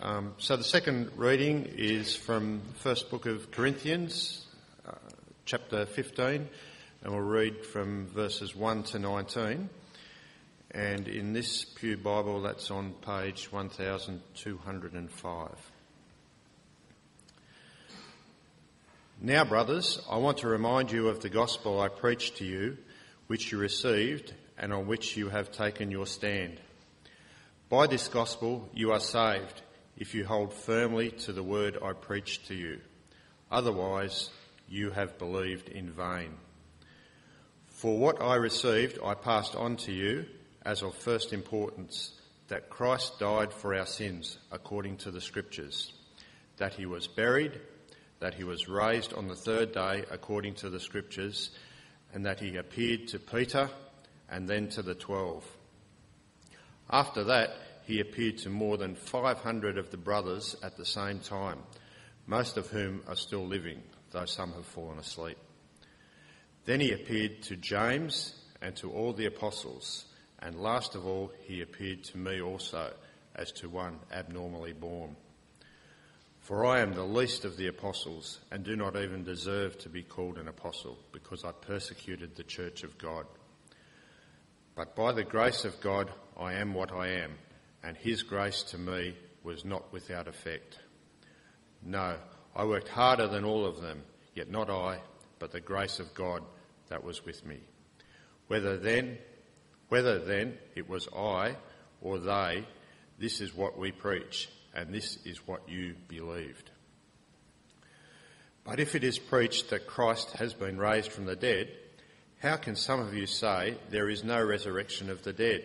Um, so the second reading is from the first book of Corinthians, uh, chapter 15, and we'll read from verses 1 to 19. And in this Pew Bible, that's on page 1205. Now, brothers, I want to remind you of the gospel I preached to you, which you received and on which you have taken your stand. By this gospel you are saved if you hold firmly to the word I preached to you. Otherwise, you have believed in vain. For what I received, I passed on to you as of first importance that Christ died for our sins according to the Scriptures, that he was buried, that he was raised on the third day according to the Scriptures, and that he appeared to Peter and then to the twelve. After that, he appeared to more than 500 of the brothers at the same time, most of whom are still living, though some have fallen asleep. Then he appeared to James and to all the apostles, and last of all, he appeared to me also, as to one abnormally born. For I am the least of the apostles, and do not even deserve to be called an apostle, because I persecuted the church of God. But by the grace of God, I am what I am and his grace to me was not without effect. No, I worked harder than all of them, yet not I, but the grace of God that was with me. Whether then, whether then it was I or they, this is what we preach, and this is what you believed. But if it is preached that Christ has been raised from the dead, how can some of you say there is no resurrection of the dead?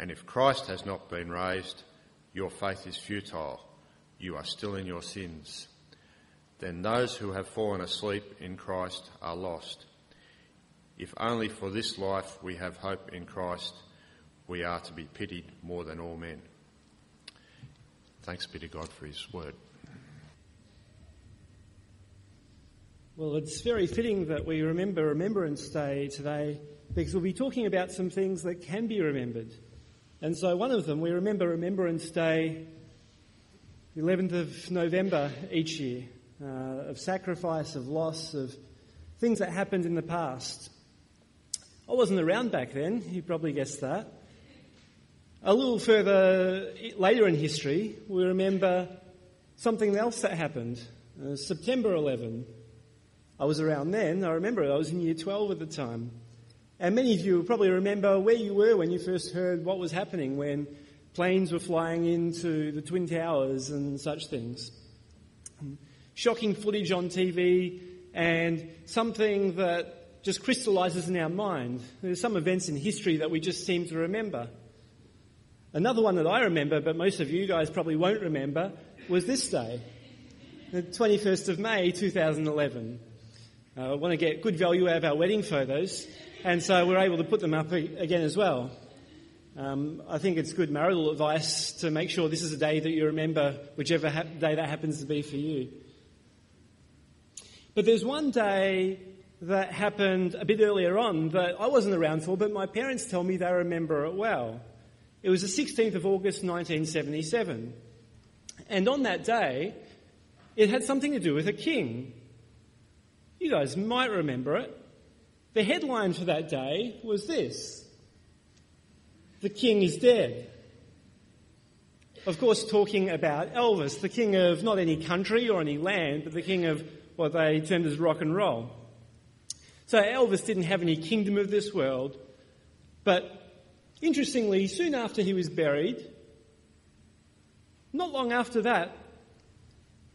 And if Christ has not been raised, your faith is futile. You are still in your sins. Then those who have fallen asleep in Christ are lost. If only for this life we have hope in Christ, we are to be pitied more than all men. Thanks be to God for his word. Well, it's very fitting that we remember Remembrance Day today because we'll be talking about some things that can be remembered. And so one of them, we remember Remembrance Day, 11th of November each year, uh, of sacrifice, of loss, of things that happened in the past. I wasn't around back then, you probably guessed that. A little further later in history, we remember something else that happened. Uh, September 11. I was around then, I remember it, I was in year 12 at the time. And many of you will probably remember where you were when you first heard what was happening when planes were flying into the Twin Towers and such things. Shocking footage on TV and something that just crystallizes in our mind. There's some events in history that we just seem to remember. Another one that I remember, but most of you guys probably won't remember, was this day, the 21st of May 2011. Uh, I want to get good value out of our wedding photos. And so we're able to put them up again as well. Um, I think it's good marital advice to make sure this is a day that you remember, whichever ha- day that happens to be for you. But there's one day that happened a bit earlier on that I wasn't around for, but my parents tell me they remember it well. It was the 16th of August 1977. And on that day, it had something to do with a king. You guys might remember it. The headline for that day was this The King is dead. Of course, talking about Elvis, the king of not any country or any land, but the king of what they termed as rock and roll. So Elvis didn't have any kingdom of this world, but interestingly, soon after he was buried, not long after that,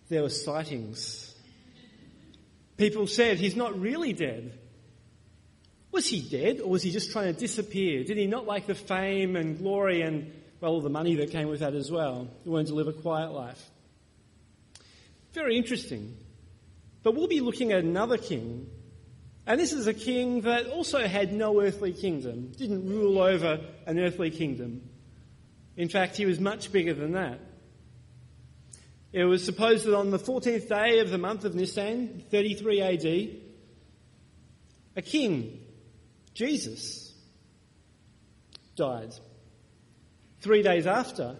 there were sightings. People said he's not really dead. Was he dead or was he just trying to disappear? Did he not like the fame and glory and well, all the money that came with that as well. He wanted to live a quiet life. Very interesting. But we'll be looking at another king. And this is a king that also had no earthly kingdom, didn't rule over an earthly kingdom. In fact, he was much bigger than that. It was supposed that on the 14th day of the month of Nisan, 33 AD, a king, Jesus, died. Three days after,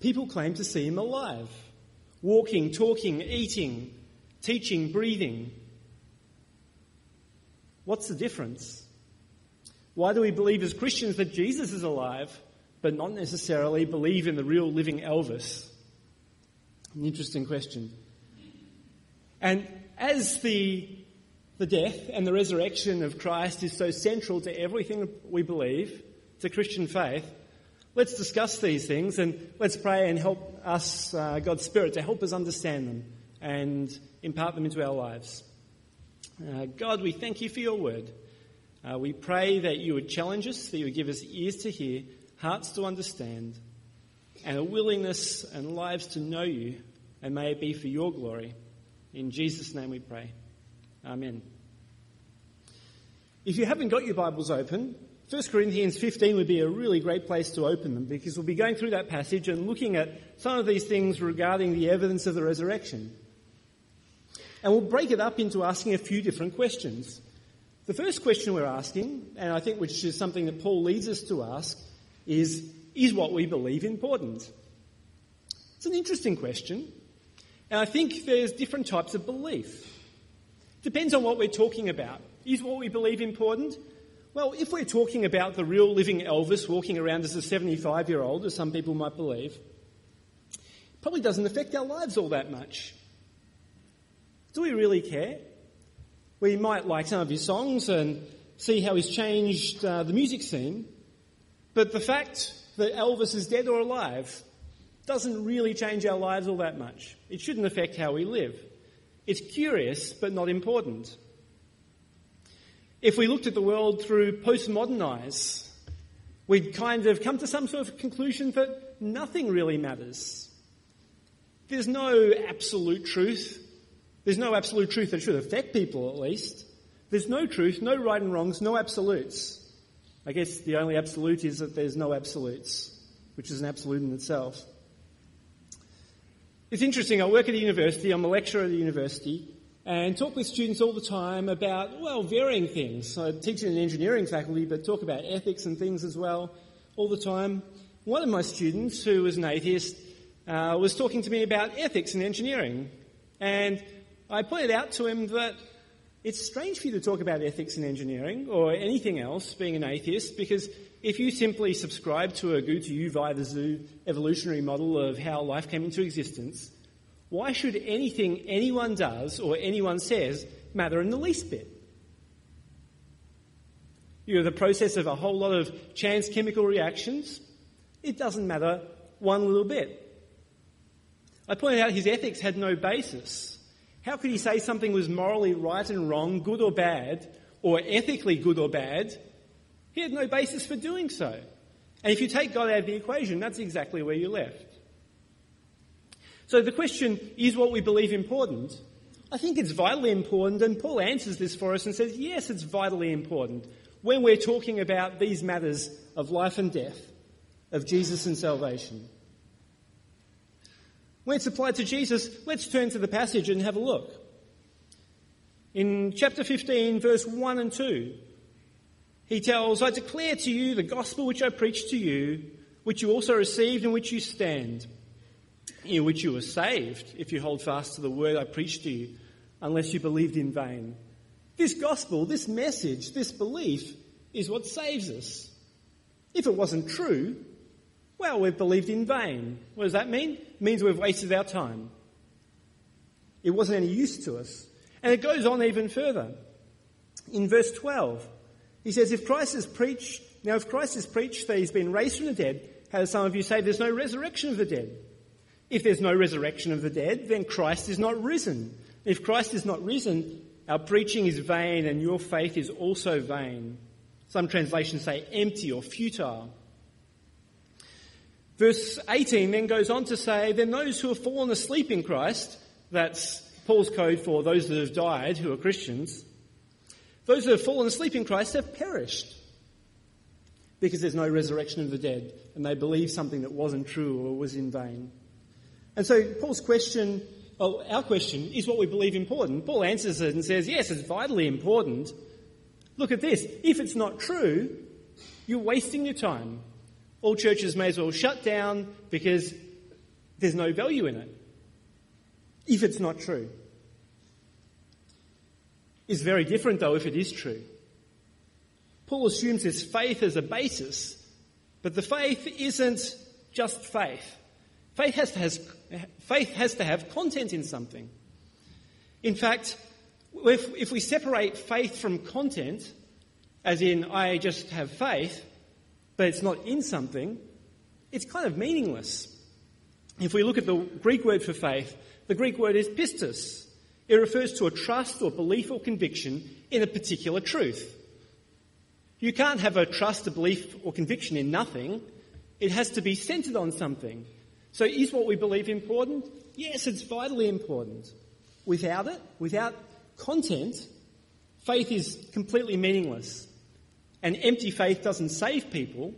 people claimed to see him alive, walking, talking, eating, teaching, breathing. What's the difference? Why do we believe as Christians that Jesus is alive, but not necessarily believe in the real living Elvis? An interesting question. And as the, the death and the resurrection of Christ is so central to everything we believe, to Christian faith, let's discuss these things and let's pray and help us, uh, God's Spirit, to help us understand them and impart them into our lives. Uh, God, we thank you for your word. Uh, we pray that you would challenge us, that you would give us ears to hear, hearts to understand, and a willingness and lives to know you, and may it be for your glory. In Jesus' name we pray. Amen. If you haven't got your Bibles open, 1 Corinthians 15 would be a really great place to open them because we'll be going through that passage and looking at some of these things regarding the evidence of the resurrection. And we'll break it up into asking a few different questions. The first question we're asking, and I think which is something that Paul leads us to ask, is Is what we believe important? It's an interesting question. And I think there's different types of belief. Depends on what we're talking about. Is what we believe important? Well, if we're talking about the real living Elvis walking around as a 75 year old, as some people might believe, probably doesn't affect our lives all that much. Do we really care? We might like some of his songs and see how he's changed uh, the music scene, but the fact that Elvis is dead or alive doesn't really change our lives all that much. It shouldn't affect how we live. It's curious, but not important. If we looked at the world through postmodern eyes, we'd kind of come to some sort of conclusion that nothing really matters. There's no absolute truth. There's no absolute truth that should affect people, at least. There's no truth, no right and wrongs, no absolutes. I guess the only absolute is that there's no absolutes, which is an absolute in itself. It's interesting, I work at a university, I'm a lecturer at a university, and talk with students all the time about, well, varying things. I teach in an engineering faculty, but talk about ethics and things as well all the time. One of my students, who was an atheist, uh, was talking to me about ethics in engineering. And I pointed out to him that it's strange for you to talk about ethics in engineering or anything else, being an atheist, because if you simply subscribe to a good to you via the zoo evolutionary model of how life came into existence, why should anything anyone does or anyone says matter in the least bit? You're the process of a whole lot of chance chemical reactions. It doesn't matter one little bit. I pointed out his ethics had no basis. How could he say something was morally right and wrong, good or bad, or ethically good or bad, he had no basis for doing so. And if you take God out of the equation, that's exactly where you're left. So the question is what we believe important? I think it's vitally important, and Paul answers this for us and says, yes, it's vitally important when we're talking about these matters of life and death, of Jesus and salvation. When it's applied to Jesus, let's turn to the passage and have a look. In chapter 15, verse 1 and 2, he tells, I declare to you the gospel which I preached to you, which you also received in which you stand, in which you were saved, if you hold fast to the word I preached to you, unless you believed in vain. This gospel, this message, this belief is what saves us. If it wasn't true, well, we've believed in vain. What does that mean? It means we've wasted our time. It wasn't any use to us. And it goes on even further. In verse 12, he says, if Christ is preached, now if Christ is preached that he's been raised from the dead, how do some of you say there's no resurrection of the dead? If there's no resurrection of the dead, then Christ is not risen. If Christ is not risen, our preaching is vain and your faith is also vain. Some translations say empty or futile. Verse 18 then goes on to say, Then those who have fallen asleep in Christ, that's Paul's code for those that have died who are Christians, those who have fallen asleep in Christ have perished because there's no resurrection of the dead and they believe something that wasn't true or was in vain. And so Paul's question, well, our question, is what we believe important. Paul answers it and says, yes, it's vitally important. Look at this. If it's not true, you're wasting your time. All churches may as well shut down because there's no value in it. If it's not true. It's very different though if it is true. Paul assumes there's faith as a basis, but the faith isn't just faith. Faith has to, has, faith has to have content in something. In fact, if, if we separate faith from content, as in I just have faith, but it's not in something, it's kind of meaningless. If we look at the Greek word for faith, the Greek word is pistis. It refers to a trust or belief or conviction in a particular truth. You can't have a trust, a belief, or conviction in nothing. It has to be centered on something. So, is what we believe important? Yes, it's vitally important. Without it, without content, faith is completely meaningless. And empty faith doesn't save people,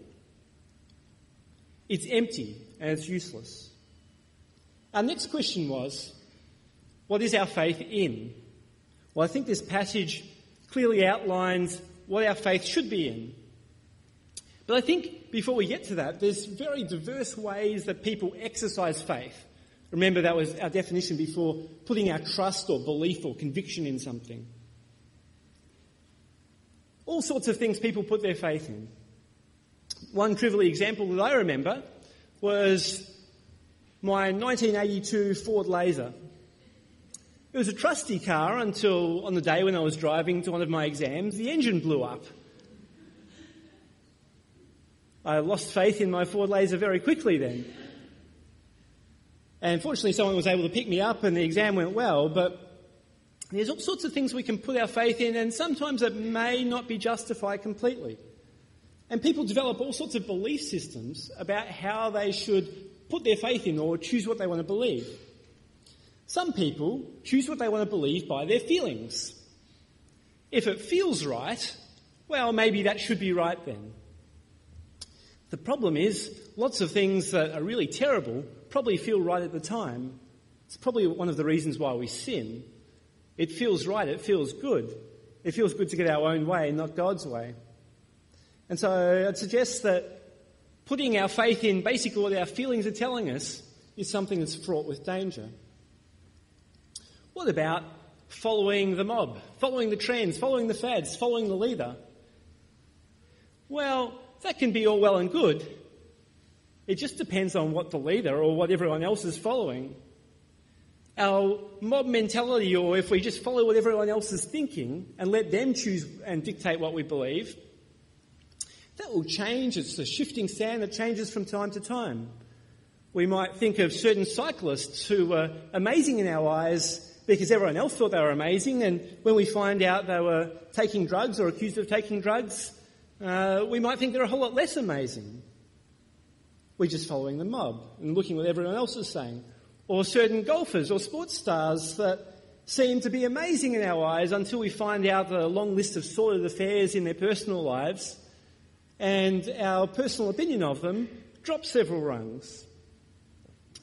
it's empty and it's useless. Our next question was what is our faith in? Well, I think this passage clearly outlines what our faith should be in. But I think before we get to that, there's very diverse ways that people exercise faith. Remember, that was our definition before putting our trust or belief or conviction in something. All sorts of things people put their faith in. One trivial example that I remember was my 1982 Ford Laser. It was a trusty car until on the day when I was driving to one of my exams, the engine blew up. I lost faith in my Ford Laser very quickly then. And fortunately, someone was able to pick me up and the exam went well, but there's all sorts of things we can put our faith in, and sometimes it may not be justified completely. And people develop all sorts of belief systems about how they should put their faith in or choose what they want to believe. Some people choose what they want to believe by their feelings. If it feels right, well, maybe that should be right then. The problem is, lots of things that are really terrible probably feel right at the time. It's probably one of the reasons why we sin. It feels right, it feels good. It feels good to get our own way, not God's way. And so I'd suggest that putting our faith in basically what our feelings are telling us is something that's fraught with danger. What about following the mob, following the trends, following the fads, following the leader? Well, that can be all well and good. It just depends on what the leader or what everyone else is following. Our mob mentality, or if we just follow what everyone else is thinking and let them choose and dictate what we believe, that will change. It's a shifting sand that changes from time to time. We might think of certain cyclists who were amazing in our eyes because everyone else thought they were amazing, and when we find out they were taking drugs or accused of taking drugs, uh, we might think they're a whole lot less amazing. We're just following the mob and looking what everyone else is saying. Or certain golfers or sports stars that seem to be amazing in our eyes until we find out the long list of sordid affairs in their personal lives, and our personal opinion of them drops several rungs.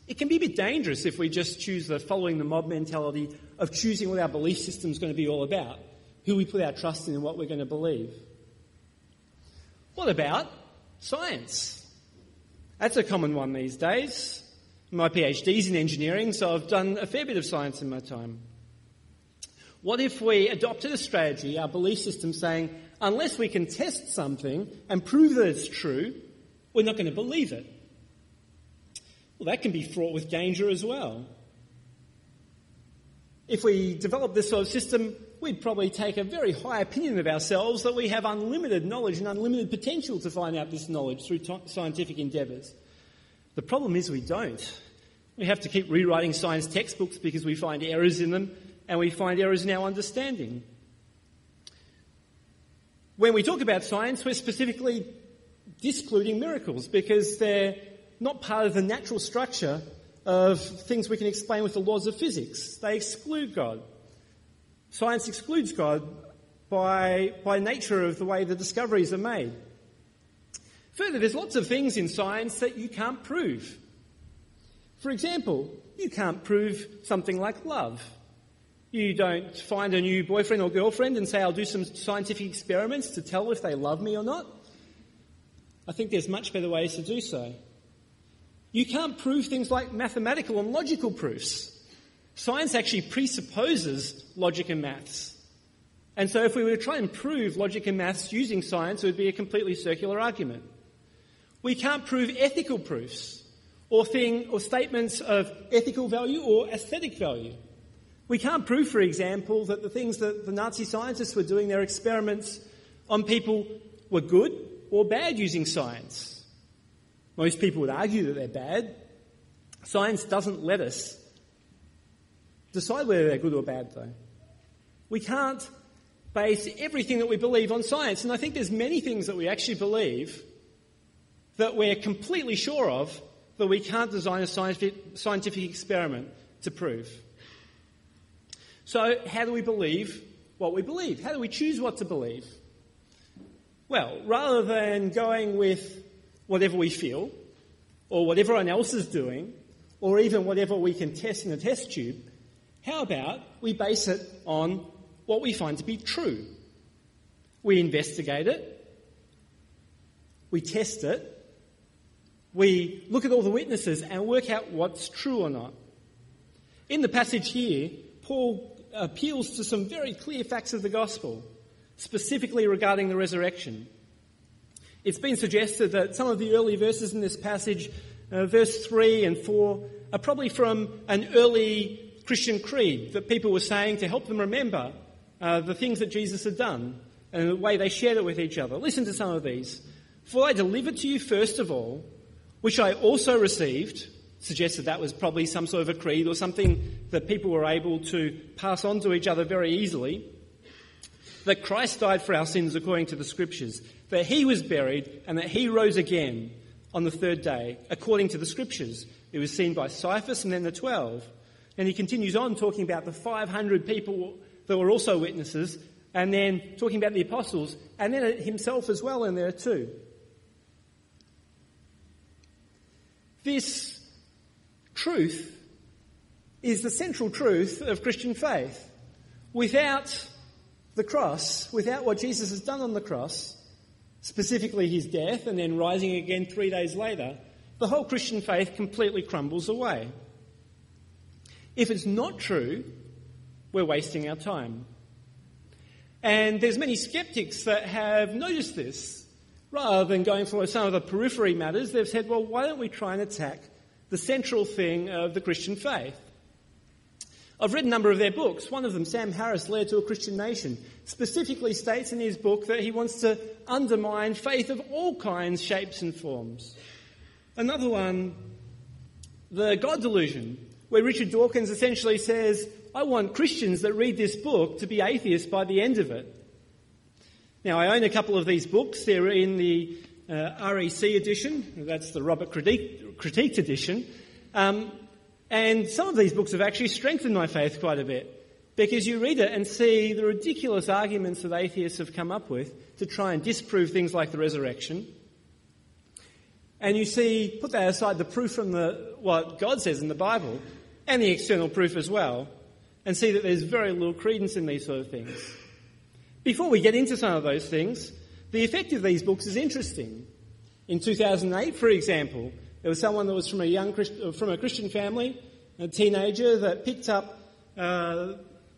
It can be a bit dangerous if we just choose the following the mob mentality of choosing what our belief system is going to be all about, who we put our trust in and what we're going to believe. What about science? That's a common one these days. My PhD's in engineering, so I've done a fair bit of science in my time. What if we adopted a strategy, our belief system saying, unless we can test something and prove that it's true, we're not going to believe it? Well, that can be fraught with danger as well. If we develop this sort of system, we'd probably take a very high opinion of ourselves that we have unlimited knowledge and unlimited potential to find out this knowledge through t- scientific endeavours. The problem is we don't. We have to keep rewriting science textbooks because we find errors in them and we find errors in our understanding. When we talk about science, we're specifically discluding miracles because they're not part of the natural structure of things we can explain with the laws of physics. They exclude God. Science excludes God by, by nature of the way the discoveries are made. Further, there's lots of things in science that you can't prove. For example, you can't prove something like love. You don't find a new boyfriend or girlfriend and say, I'll do some scientific experiments to tell if they love me or not. I think there's much better ways to do so. You can't prove things like mathematical and logical proofs. Science actually presupposes logic and maths. And so if we were to try and prove logic and maths using science, it would be a completely circular argument. We can't prove ethical proofs or thing or statements of ethical value or aesthetic value. We can't prove, for example, that the things that the Nazi scientists were doing, their experiments on people, were good or bad using science. Most people would argue that they're bad. Science doesn't let us decide whether they're good or bad, though. We can't base everything that we believe on science, and I think there's many things that we actually believe that we're completely sure of that we can't design a scientific, scientific experiment to prove. So, how do we believe what we believe? How do we choose what to believe? Well, rather than going with whatever we feel, or what everyone else is doing, or even whatever we can test in a test tube, how about we base it on what we find to be true? We investigate it, we test it, we look at all the witnesses and work out what's true or not. In the passage here, Paul appeals to some very clear facts of the gospel, specifically regarding the resurrection. It's been suggested that some of the early verses in this passage, uh, verse 3 and 4, are probably from an early Christian creed that people were saying to help them remember uh, the things that Jesus had done and the way they shared it with each other. Listen to some of these. For I delivered to you first of all, which I also received suggested that was probably some sort of a creed or something that people were able to pass on to each other very easily. That Christ died for our sins according to the scriptures, that he was buried, and that he rose again on the third day according to the scriptures. It was seen by Cephas and then the twelve. And he continues on talking about the 500 people that were also witnesses, and then talking about the apostles, and then himself as well in there too. This truth is the central truth of Christian faith. Without the cross, without what Jesus has done on the cross, specifically his death and then rising again three days later, the whole Christian faith completely crumbles away. If it's not true, we're wasting our time. And there's many skeptics that have noticed this. Rather than going for some of the periphery matters, they've said, well, why don't we try and attack the central thing of the Christian faith. I've read a number of their books. One of them, Sam Harris, Letter to a Christian Nation, specifically states in his book that he wants to undermine faith of all kinds, shapes, and forms. Another one, The God Delusion, where Richard Dawkins essentially says, I want Christians that read this book to be atheists by the end of it. Now, I own a couple of these books. They're in the uh, REC edition, that's the Robert Critique, edition. Um, and some of these books have actually strengthened my faith quite a bit because you read it and see the ridiculous arguments that atheists have come up with to try and disprove things like the resurrection. And you see, put that aside, the proof from the, what God says in the Bible and the external proof as well, and see that there's very little credence in these sort of things. Before we get into some of those things, the effect of these books is interesting. In 2008, for example, there was someone that was from a young uh, from a Christian family, a teenager that picked up uh,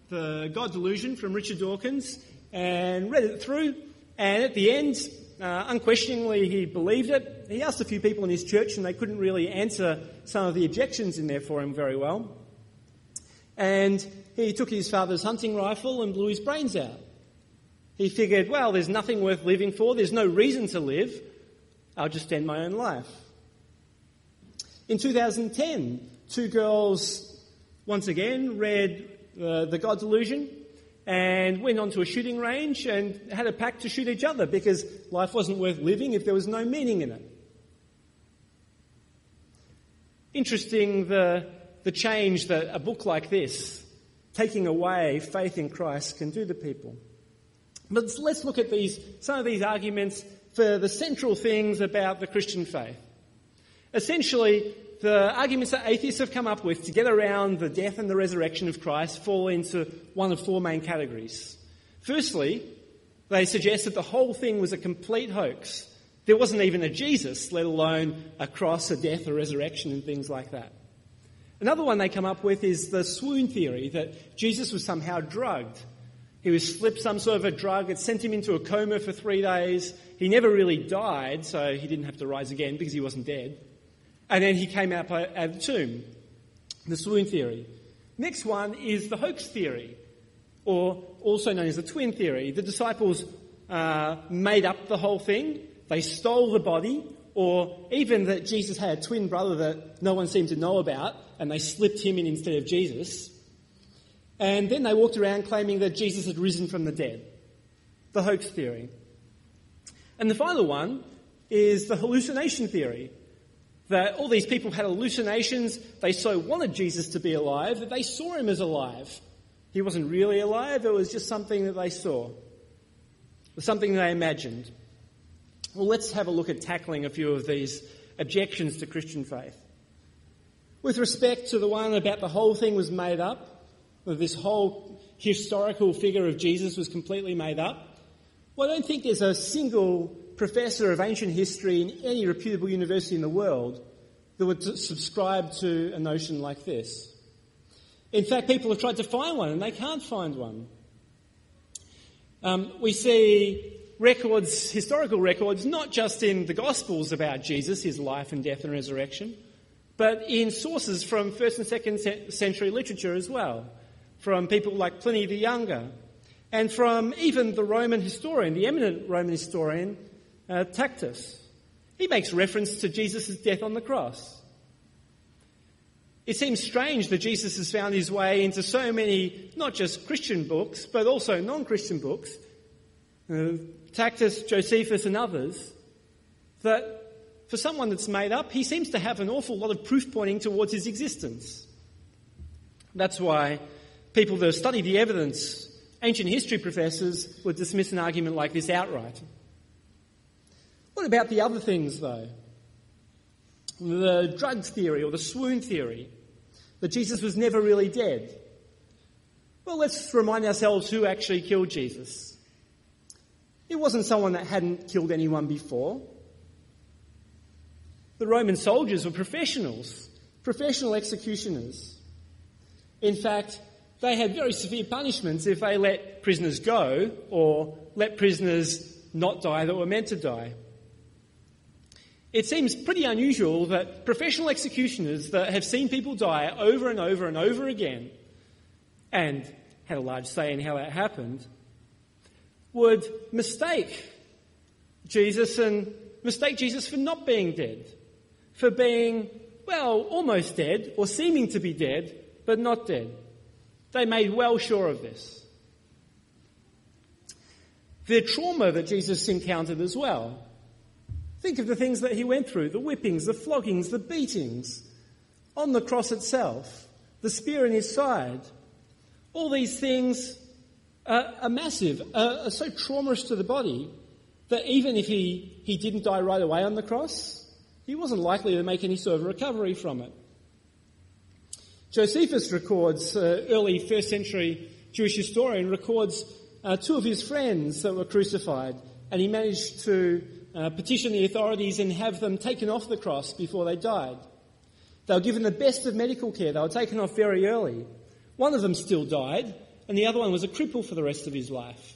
the God Delusion from Richard Dawkins and read it through. And at the end, uh, unquestioningly, he believed it. He asked a few people in his church, and they couldn't really answer some of the objections in there for him very well. And he took his father's hunting rifle and blew his brains out. He figured, well, there's nothing worth living for, there's no reason to live, I'll just end my own life. In 2010, two girls once again read uh, The God Delusion and went onto a shooting range and had a pact to shoot each other because life wasn't worth living if there was no meaning in it. Interesting the, the change that a book like this, taking away faith in Christ, can do to people. But let's look at these, some of these arguments for the central things about the Christian faith. Essentially, the arguments that atheists have come up with to get around the death and the resurrection of Christ fall into one of four main categories. Firstly, they suggest that the whole thing was a complete hoax. There wasn't even a Jesus, let alone a cross, a death, a resurrection, and things like that. Another one they come up with is the swoon theory that Jesus was somehow drugged. He was slipped some sort of a drug, it sent him into a coma for three days. He never really died, so he didn't have to rise again because he wasn't dead. And then he came out of the tomb. The swoon theory. Next one is the hoax theory, or also known as the twin theory. The disciples uh, made up the whole thing. They stole the body, or even that Jesus had a twin brother that no one seemed to know about, and they slipped him in instead of Jesus. And then they walked around claiming that Jesus had risen from the dead. The hoax theory. And the final one is the hallucination theory that all these people had hallucinations. They so wanted Jesus to be alive that they saw him as alive. He wasn't really alive, it was just something that they saw, something they imagined. Well, let's have a look at tackling a few of these objections to Christian faith. With respect to the one about the whole thing was made up, that this whole historical figure of Jesus was completely made up, well, I don't think there's a single professor of ancient history in any reputable university in the world that would subscribe to a notion like this. In fact, people have tried to find one and they can't find one. Um, we see records, historical records, not just in the Gospels about Jesus, his life and death and resurrection, but in sources from first and second century literature as well, from people like Pliny the Younger, and from even the Roman historian, the eminent Roman historian uh, Tacitus. He makes reference to Jesus' death on the cross. It seems strange that Jesus has found his way into so many, not just Christian books, but also non Christian books, uh, Tacitus, Josephus, and others, that for someone that's made up, he seems to have an awful lot of proof pointing towards his existence. That's why people that studied the evidence, ancient history professors, would dismiss an argument like this outright. What about the other things, though? The drugs theory or the swoon theory, that Jesus was never really dead. Well, let's remind ourselves who actually killed Jesus. It wasn't someone that hadn't killed anyone before. The Roman soldiers were professionals, professional executioners. In fact, they had very severe punishments if they let prisoners go or let prisoners not die that were meant to die. It seems pretty unusual that professional executioners that have seen people die over and over and over again and had a large say in how that happened would mistake Jesus and mistake Jesus for not being dead, for being, well, almost dead or seeming to be dead, but not dead. They made well sure of this. The trauma that Jesus encountered as well Think of the things that he went through the whippings, the floggings, the beatings, on the cross itself, the spear in his side. All these things are, are massive, are, are so traumatous to the body that even if he, he didn't die right away on the cross, he wasn't likely to make any sort of recovery from it. Josephus records, uh, early first century Jewish historian, records uh, two of his friends that were crucified, and he managed to uh, petition the authorities and have them taken off the cross before they died. They were given the best of medical care. They were taken off very early. One of them still died, and the other one was a cripple for the rest of his life.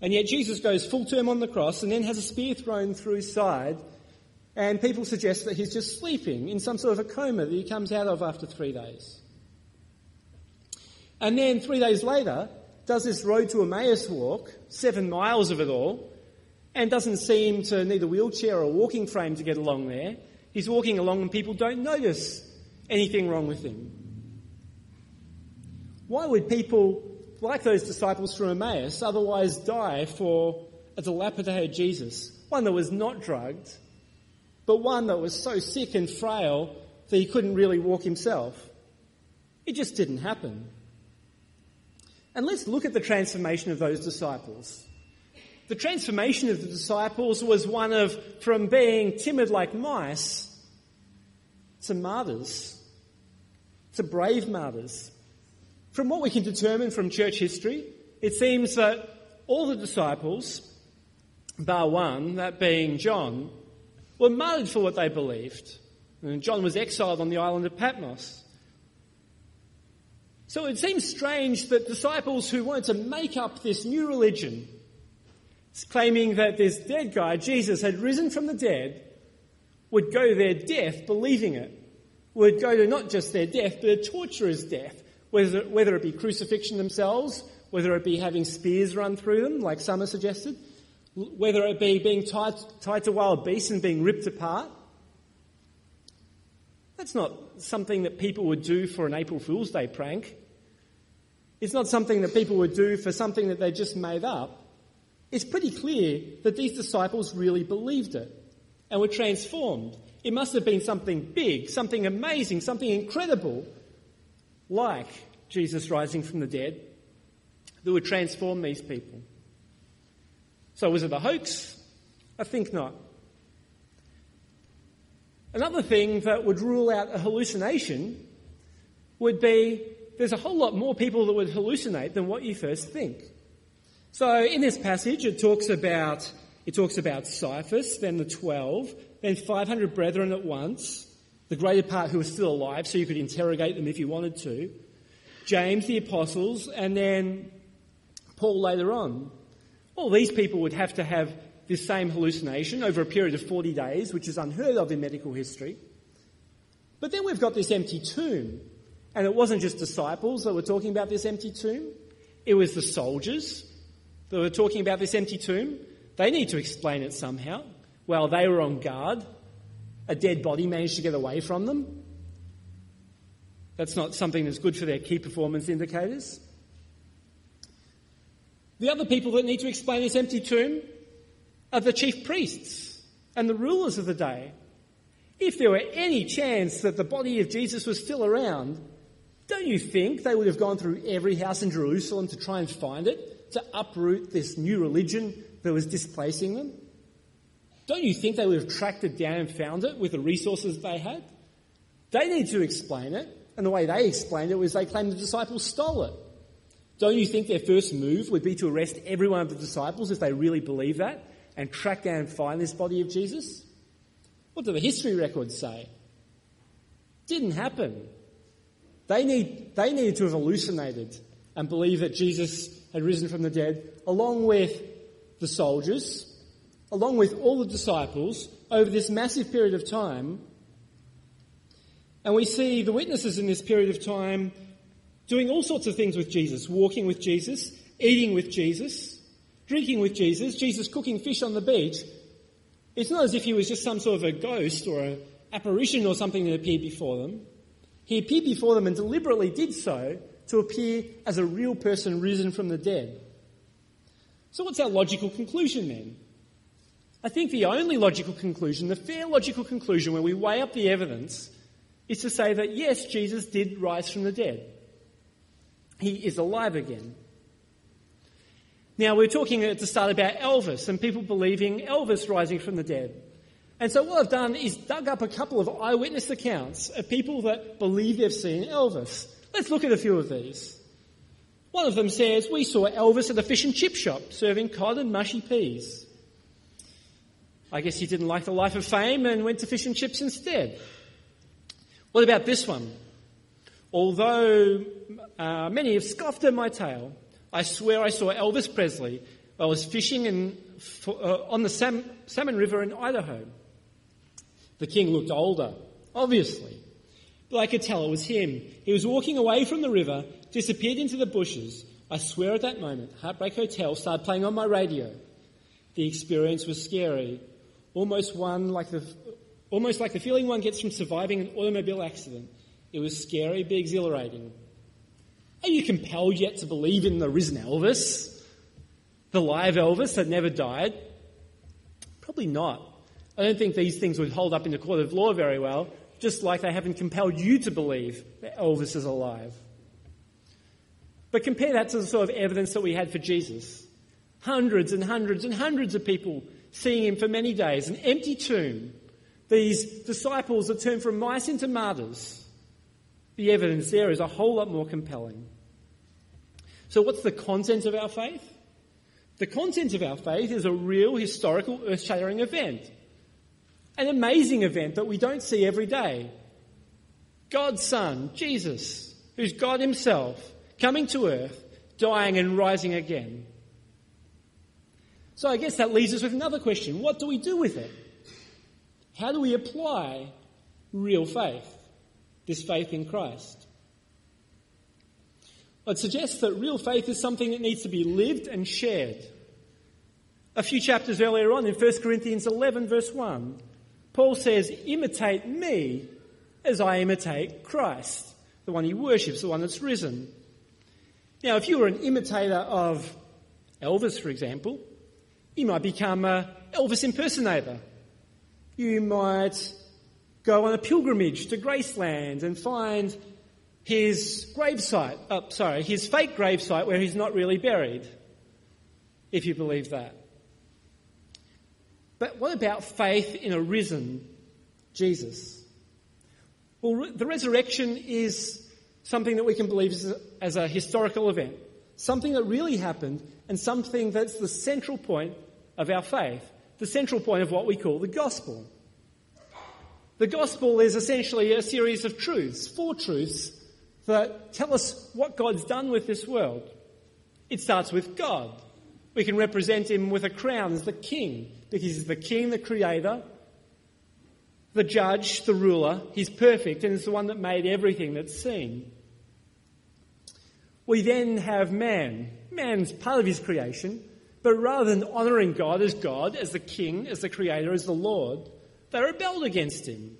And yet Jesus goes full term on the cross and then has a spear thrown through his side, and people suggest that he's just sleeping in some sort of a coma that he comes out of after three days. And then three days later, does this road to Emmaus walk, seven miles of it all, and doesn't seem to need a wheelchair or a walking frame to get along there. He's walking along and people don't notice anything wrong with him. Why would people like those disciples from Emmaus otherwise die for a dilapidated Jesus, one that was not drugged, but one that was so sick and frail that he couldn't really walk himself. It just didn't happen. And let's look at the transformation of those disciples. The transformation of the disciples was one of from being timid like mice to martyrs, to brave martyrs. From what we can determine from church history, it seems that all the disciples, bar one, that being John, were martyred for what they believed. And John was exiled on the island of Patmos. So it seems strange that disciples who wanted to make up this new religion, claiming that this dead guy, Jesus, had risen from the dead, would go their death believing it. Would go to not just their death, but a torturer's death, whether, whether it be crucifixion themselves, whether it be having spears run through them, like some have suggested, whether it be being tied, tied to wild beasts and being ripped apart. That's not something that people would do for an April Fool's Day prank. It's not something that people would do for something that they just made up. It's pretty clear that these disciples really believed it and were transformed. It must have been something big, something amazing, something incredible, like Jesus rising from the dead, that would transform these people. So was it a hoax? I think not. Another thing that would rule out a hallucination would be there's a whole lot more people that would hallucinate than what you first think. So in this passage, it talks about it talks about Cephas, then the twelve, then 500 brethren at once, the greater part who were still alive, so you could interrogate them if you wanted to. James, the apostles, and then Paul later on. All these people would have to have this same hallucination over a period of 40 days, which is unheard of in medical history. But then we've got this empty tomb. And it wasn't just disciples that were talking about this empty tomb, it was the soldiers that were talking about this empty tomb. They need to explain it somehow. Well, they were on guard, a dead body managed to get away from them. That's not something that's good for their key performance indicators. The other people that need to explain this empty tomb are the chief priests and the rulers of the day. If there were any chance that the body of Jesus was still around, don't you think they would have gone through every house in Jerusalem to try and find it, to uproot this new religion that was displacing them? Don't you think they would have tracked it down and found it with the resources they had? They need to explain it, and the way they explained it was they claimed the disciples stole it. Don't you think their first move would be to arrest every one of the disciples if they really believe that and track down and find this body of Jesus? What do the history records say? Didn't happen. They, need, they needed to have hallucinated and believe that Jesus had risen from the dead, along with the soldiers, along with all the disciples, over this massive period of time. And we see the witnesses in this period of time doing all sorts of things with Jesus, walking with Jesus, eating with Jesus, drinking with Jesus, Jesus cooking fish on the beach. It's not as if he was just some sort of a ghost or an apparition or something that appeared before them. He appeared before them and deliberately did so to appear as a real person risen from the dead. So, what's our logical conclusion then? I think the only logical conclusion, the fair logical conclusion when we weigh up the evidence, is to say that yes, Jesus did rise from the dead. He is alive again. Now, we are talking at the start about Elvis and people believing Elvis rising from the dead. And so what I've done is dug up a couple of eyewitness accounts of people that believe they've seen Elvis. Let's look at a few of these. One of them says, We saw Elvis at a fish and chip shop serving cod and mushy peas. I guess he didn't like the life of fame and went to fish and chips instead. What about this one? Although uh, many have scoffed at my tale, I swear I saw Elvis Presley. I was fishing in, uh, on the Sam, Salmon River in Idaho. The king looked older, obviously. But I could tell it was him. He was walking away from the river, disappeared into the bushes. I swear at that moment, Heartbreak Hotel started playing on my radio. The experience was scary, almost one like the, almost like the feeling one gets from surviving an automobile accident. It was scary but exhilarating. Are you compelled yet to believe in the risen Elvis? The live Elvis that never died? Probably not. I don't think these things would hold up in the court of law very well, just like they haven't compelled you to believe that Elvis is alive. But compare that to the sort of evidence that we had for Jesus. Hundreds and hundreds and hundreds of people seeing him for many days, an empty tomb, these disciples that turned from mice into martyrs. The evidence there is a whole lot more compelling. So, what's the content of our faith? The content of our faith is a real historical earth shattering event. An amazing event that we don't see every day. God's Son, Jesus, who's God Himself, coming to earth, dying and rising again. So I guess that leaves us with another question. What do we do with it? How do we apply real faith, this faith in Christ? I'd suggest that real faith is something that needs to be lived and shared. A few chapters earlier on in 1 Corinthians 11, verse 1, Paul says, Imitate me as I imitate Christ, the one he worships, the one that's risen. Now, if you were an imitator of Elvis, for example, you might become an Elvis impersonator. You might go on a pilgrimage to Graceland and find his gravesite, oh, sorry, his fake gravesite where he's not really buried, if you believe that. But what about faith in a risen Jesus? Well, the resurrection is something that we can believe as a historical event, something that really happened, and something that's the central point of our faith, the central point of what we call the gospel. The gospel is essentially a series of truths, four truths that tell us what God's done with this world. It starts with God. We can represent him with a crown as the king, because he's the king, the creator, the judge, the ruler. He's perfect and is the one that made everything that's seen. We then have man. Man's part of his creation, but rather than honouring God as God, as the king, as the creator, as the Lord, they rebelled against him.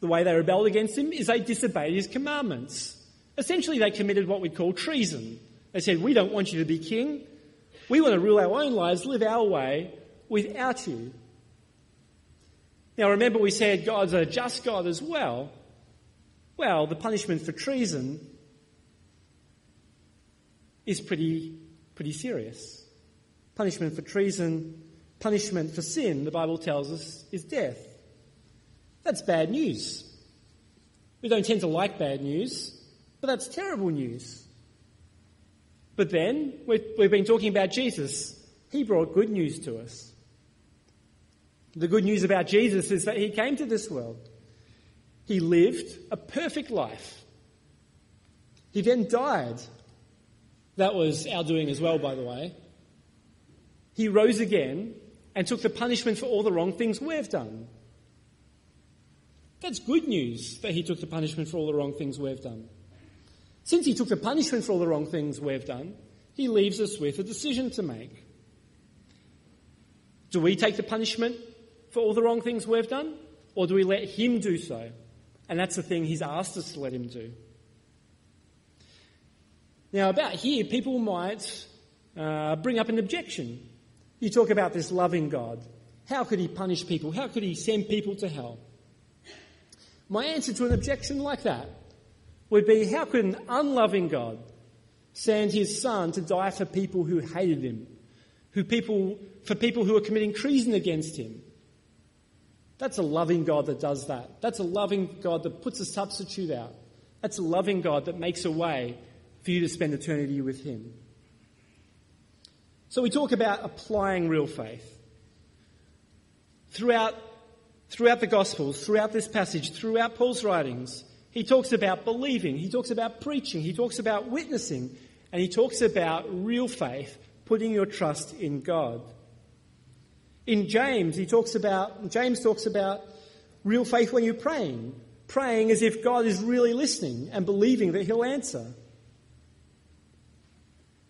The way they rebelled against him is they disobeyed his commandments. Essentially, they committed what we call treason. They said, We don't want you to be king. We want to rule our own lives, live our way without you. Now, remember, we said God's a just God as well. Well, the punishment for treason is pretty, pretty serious. Punishment for treason, punishment for sin, the Bible tells us, is death. That's bad news. We don't tend to like bad news, but that's terrible news. But then, we've been talking about Jesus. He brought good news to us. The good news about Jesus is that he came to this world. He lived a perfect life. He then died. That was our doing as well, by the way. He rose again and took the punishment for all the wrong things we've done. That's good news that he took the punishment for all the wrong things we've done. Since he took the punishment for all the wrong things we've done, he leaves us with a decision to make. Do we take the punishment for all the wrong things we've done, or do we let him do so? And that's the thing he's asked us to let him do. Now, about here, people might uh, bring up an objection. You talk about this loving God. How could he punish people? How could he send people to hell? My answer to an objection like that would be how could an unloving God send his son to die for people who hated him, who people, for people who are committing treason against him? That's a loving God that does that. That's a loving God that puts a substitute out. That's a loving God that makes a way for you to spend eternity with him. So we talk about applying real faith. Throughout throughout the Gospels, throughout this passage, throughout Paul's writings, he talks about believing, he talks about preaching, he talks about witnessing, and he talks about real faith, putting your trust in God. In James, he talks about, James talks about real faith when you're praying, praying as if God is really listening and believing that he'll answer.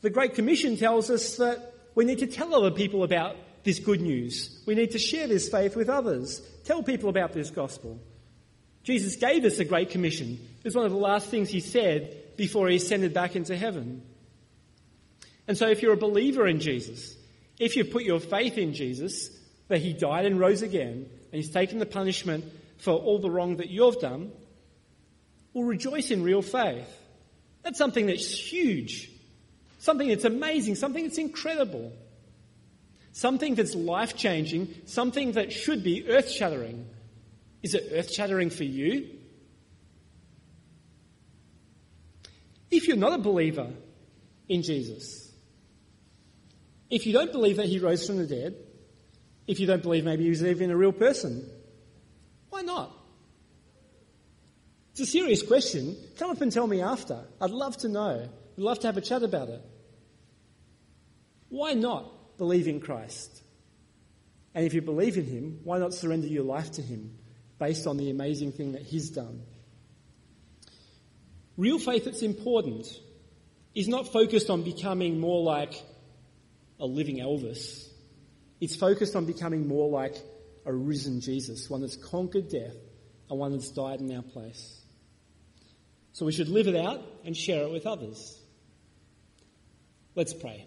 The Great Commission tells us that we need to tell other people about this good news. We need to share this faith with others. Tell people about this gospel. Jesus gave us a great commission. It was one of the last things he said before he ascended back into heaven. And so, if you're a believer in Jesus, if you've put your faith in Jesus, that he died and rose again, and he's taken the punishment for all the wrong that you've done, will rejoice in real faith. That's something that's huge, something that's amazing, something that's incredible, something that's life changing, something that should be earth shattering. Is it earth shattering for you? If you're not a believer in Jesus, if you don't believe that he rose from the dead, if you don't believe maybe he was even a real person, why not? It's a serious question. Come up and tell me after. I'd love to know. I'd love to have a chat about it. Why not believe in Christ? And if you believe in him, why not surrender your life to him based on the amazing thing that he's done? Real faith that's important is not focused on becoming more like a living Elvis. It's focused on becoming more like a risen Jesus, one that's conquered death and one that's died in our place. So we should live it out and share it with others. Let's pray.